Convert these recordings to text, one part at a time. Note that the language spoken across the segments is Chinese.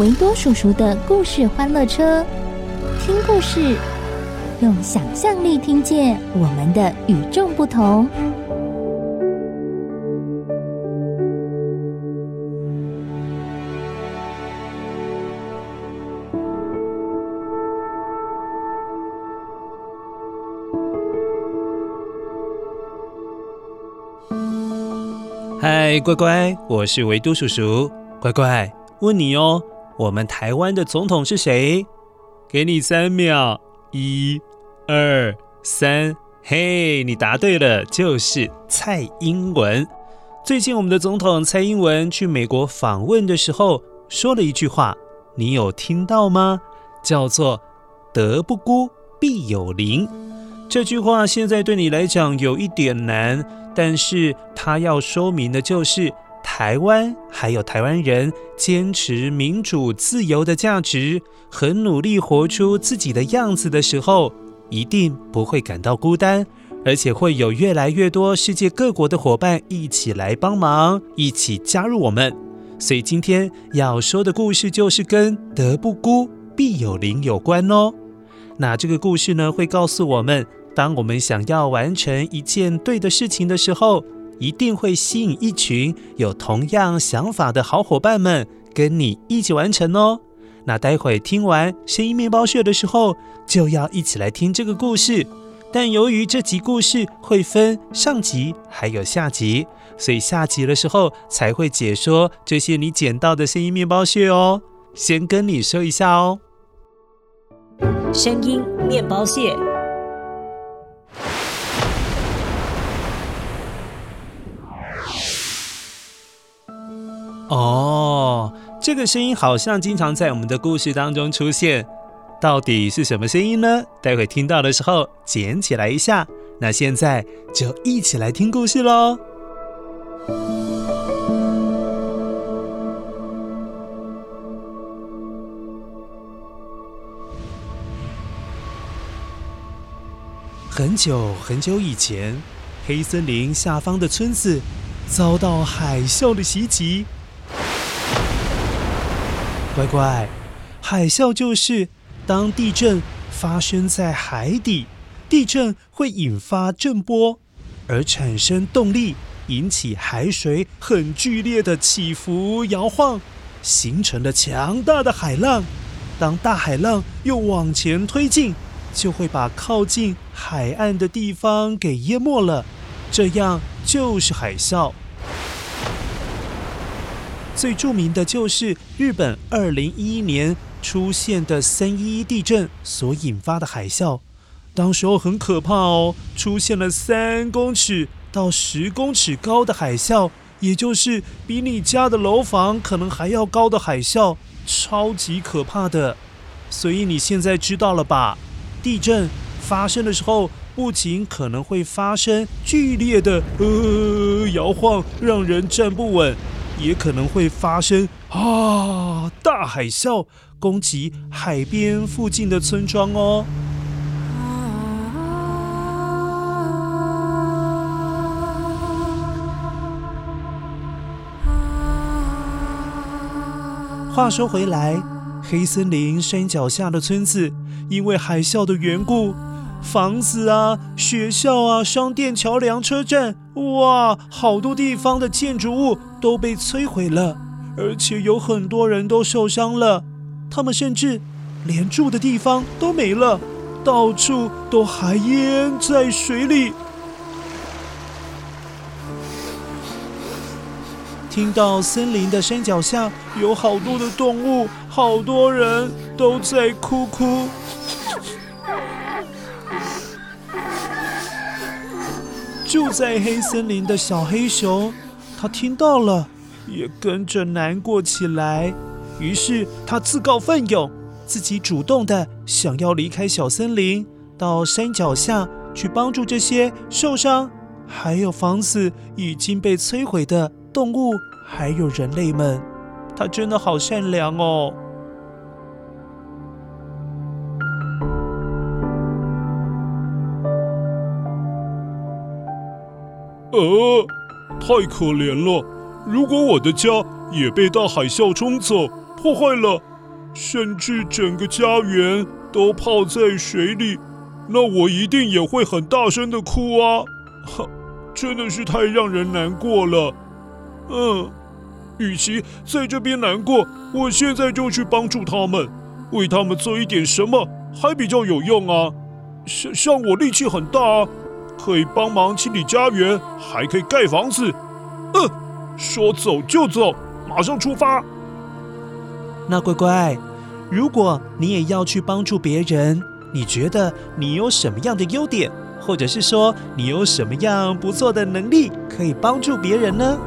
维多叔叔的故事欢乐车，听故事，用想象力听见我们的与众不同。嗨，乖乖，我是维多叔叔。乖乖，问你哦，我们台湾的总统是谁？给你三秒，一、二、三，嘿，你答对了，就是蔡英文。最近我们的总统蔡英文去美国访问的时候，说了一句话，你有听到吗？叫做“德不孤，必有邻”。这句话现在对你来讲有一点难。但是他要说明的就是，台湾还有台湾人坚持民主自由的价值，很努力活出自己的样子的时候，一定不会感到孤单，而且会有越来越多世界各国的伙伴一起来帮忙，一起加入我们。所以今天要说的故事就是跟“德不孤，必有邻”有关哦。那这个故事呢，会告诉我们。当我们想要完成一件对的事情的时候，一定会吸引一群有同样想法的好伙伴们跟你一起完成哦。那待会听完声音面包屑的时候，就要一起来听这个故事。但由于这集故事会分上集还有下集，所以下集的时候才会解说这些你捡到的声音面包屑哦。先跟你说一下哦，声音面包屑。哦，这个声音好像经常在我们的故事当中出现，到底是什么声音呢？待会听到的时候捡起来一下。那现在就一起来听故事喽。很久很久以前，黑森林下方的村子遭到海啸的袭击。乖乖，海啸就是当地震发生在海底，地震会引发震波，而产生动力，引起海水很剧烈的起伏摇晃，形成了强大的海浪。当大海浪又往前推进，就会把靠近海岸的地方给淹没了，这样就是海啸。最著名的就是日本二零一一年出现的三一一地震所引发的海啸，当时候很可怕哦，出现了三公尺到十公尺高的海啸，也就是比你家的楼房可能还要高的海啸，超级可怕的。所以你现在知道了吧？地震发生的时候，不仅可能会发生剧烈的呃摇晃，让人站不稳。也可能会发生啊大海啸，攻击海边附近的村庄哦。话说回来，黑森林山脚下的村子，因为海啸的缘故，房子啊、学校啊、商店、桥梁、车站，哇，好多地方的建筑物都被摧毁了。而且有很多人都受伤了，他们甚至连住的地方都没了，到处都还淹在水里。听到森林的山脚下有好多的动物，好多人都在哭哭。住在黑森林的小黑熊，他听到了，也跟着难过起来。于是他自告奋勇，自己主动的想要离开小森林，到山脚下去帮助这些受伤，还有房子已经被摧毁的动物还有人类们，他真的好善良哦。呃，太可怜了！如果我的家也被大海啸冲走、破坏了，甚至整个家园都泡在水里，那我一定也会很大声的哭啊！哈，真的是太让人难过了。嗯，与其在这边难过，我现在就去帮助他们，为他们做一点什么，还比较有用啊。像像我力气很大啊，可以帮忙清理家园，还可以盖房子。嗯，说走就走，马上出发。那乖乖，如果你也要去帮助别人，你觉得你有什么样的优点，或者是说你有什么样不错的能力，可以帮助别人呢？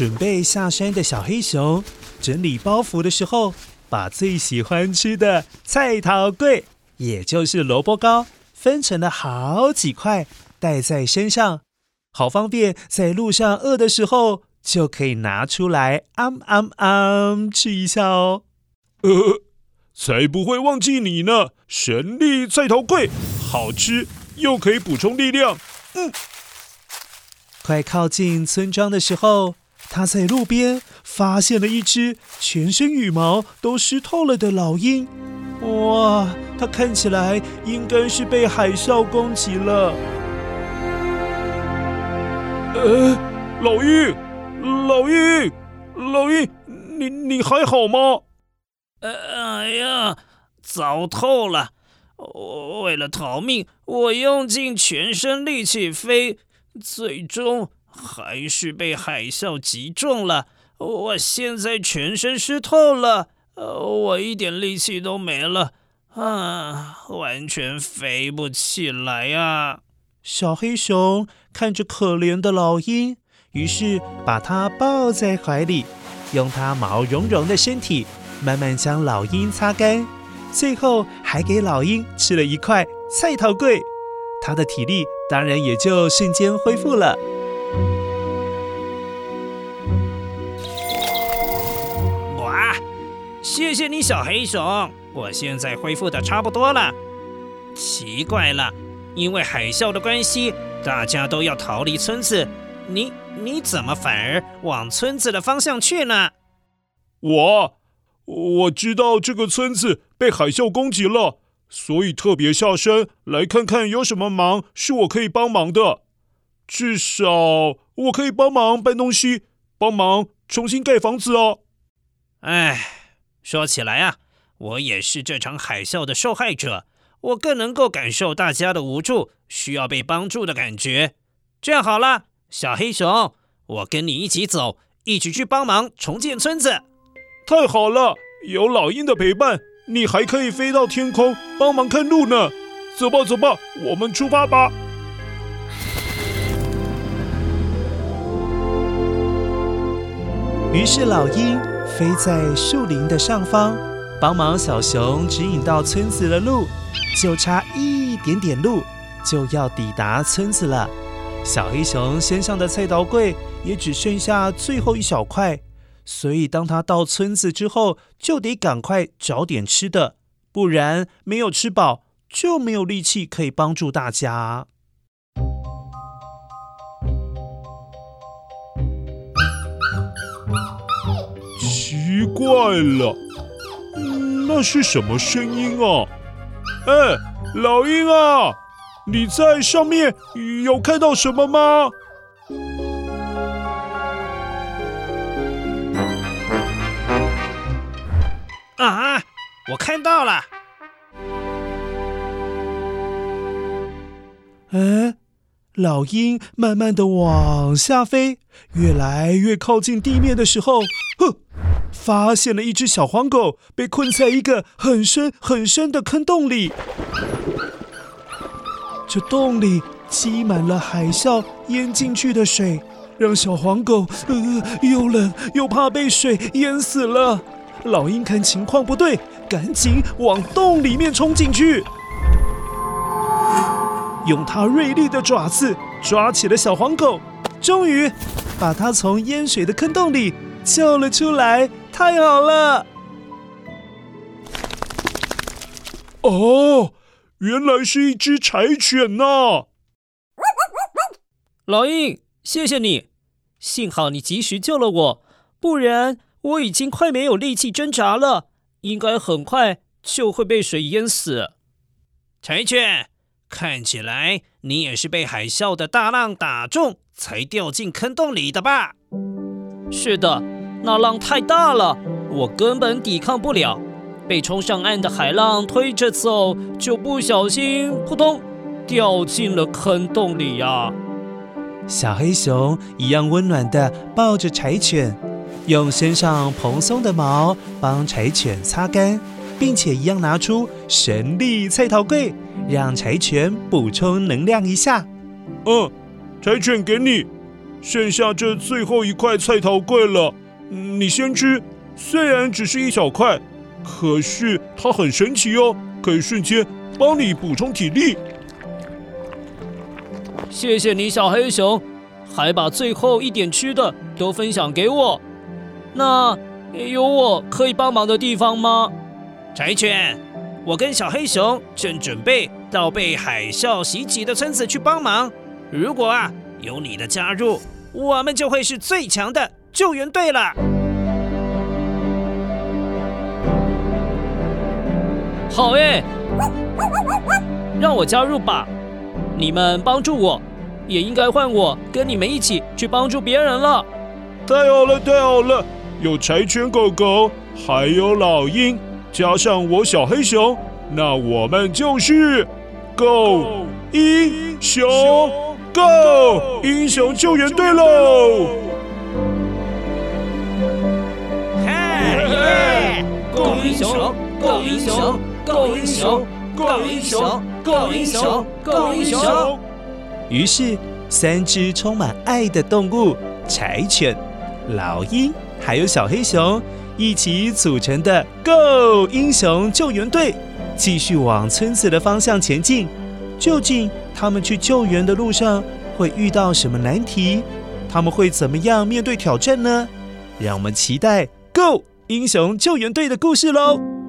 准备下山的小黑熊整理包袱的时候，把最喜欢吃的菜头桂，也就是萝卜糕，分成了好几块带在身上，好方便在路上饿的时候就可以拿出来，啊啊啊，吃一下哦。呃，才不会忘记你呢！神力菜头桂，好吃又可以补充力量。嗯，快靠近村庄的时候。他在路边发现了一只全身羽毛都湿透了的老鹰。哇，它看起来应该是被海啸攻击了。呃，老鹰，老鹰，老鹰，你你还好吗？哎呀，糟透了！我为了逃命，我用尽全身力气飞，最终。还是被海啸击中了，我现在全身湿透了，呃，我一点力气都没了，啊，完全飞不起来啊！小黑熊看着可怜的老鹰，于是把它抱在怀里，用它毛茸茸的身体慢慢将老鹰擦干，最后还给老鹰吃了一块菜头粿，它的体力当然也就瞬间恢复了。谢谢你，小黑熊，我现在恢复的差不多了。奇怪了，因为海啸的关系，大家都要逃离村子，你你怎么反而往村子的方向去呢？我我知道这个村子被海啸攻击了，所以特别下山来看看有什么忙是我可以帮忙的。至少我可以帮忙搬东西，帮忙重新盖房子哦。哎。说起来啊，我也是这场海啸的受害者，我更能够感受大家的无助，需要被帮助的感觉。这样好了，小黑熊，我跟你一起走，一起去帮忙重建村子。太好了，有老鹰的陪伴，你还可以飞到天空帮忙看路呢。走吧，走吧，我们出发吧。于是老鹰。飞在树林的上方，帮忙小熊指引到村子的路，就差一点点路就要抵达村子了。小黑熊身上的菜刀柜也只剩下最后一小块，所以当他到村子之后，就得赶快找点吃的，不然没有吃饱就没有力气可以帮助大家。奇怪了，那是什么声音啊？哎，老鹰啊，你在上面有看到什么吗？啊，我看到了。哎，老鹰慢慢的往下飞，越来越靠近地面的时候，哼，发现了一只小黄狗被困在一个很深很深的坑洞里。这洞里积满了海啸淹进去的水，让小黄狗呃又冷又怕被水淹死了。老鹰看情况不对，赶紧往洞里面冲进去。用它锐利的爪子抓起了小黄狗，终于把它从淹水的坑洞里救了出来。太好了！哦，原来是一只柴犬呐！老鹰，谢谢你，幸好你及时救了我，不然我已经快没有力气挣扎了，应该很快就会被水淹死。柴犬。看起来你也是被海啸的大浪打中，才掉进坑洞里的吧？是的，那浪太大了，我根本抵抗不了，被冲上岸的海浪推着走，就不小心扑通掉进了坑洞里呀。小黑熊一样温暖地抱着柴犬，用身上蓬松的毛帮柴犬擦干，并且一样拿出神力菜桃贵。让柴犬补充能量一下。嗯，柴犬给你，剩下这最后一块菜桃贵了，你先吃。虽然只是一小块，可是它很神奇哦，可以瞬间帮你补充体力。谢谢你，小黑熊，还把最后一点吃的都分享给我。那有我可以帮忙的地方吗？柴犬，我跟小黑熊正准备。到被海啸袭击的村子去帮忙。如果啊有你的加入，我们就会是最强的救援队了。好哎，让我加入吧。你们帮助我，也应该换我跟你们一起去帮助别人了。太好了，太好了！有柴犬狗狗，还有老鹰，加上我小黑熊，那我们就是。Go 英雄，Go 英雄救援队喽！！Go 英雄，Go 英雄，Go 英雄，Go 英雄，Go 英雄，Go 英雄！于是，三只充满爱的动物——柴犬、老鹰，还有小黑熊，一起组成的 Go 英雄救援队。继续往村子的方向前进，究竟他们去救援的路上会遇到什么难题？他们会怎么样面对挑战呢？让我们期待《Go 英雄救援队》的故事喽！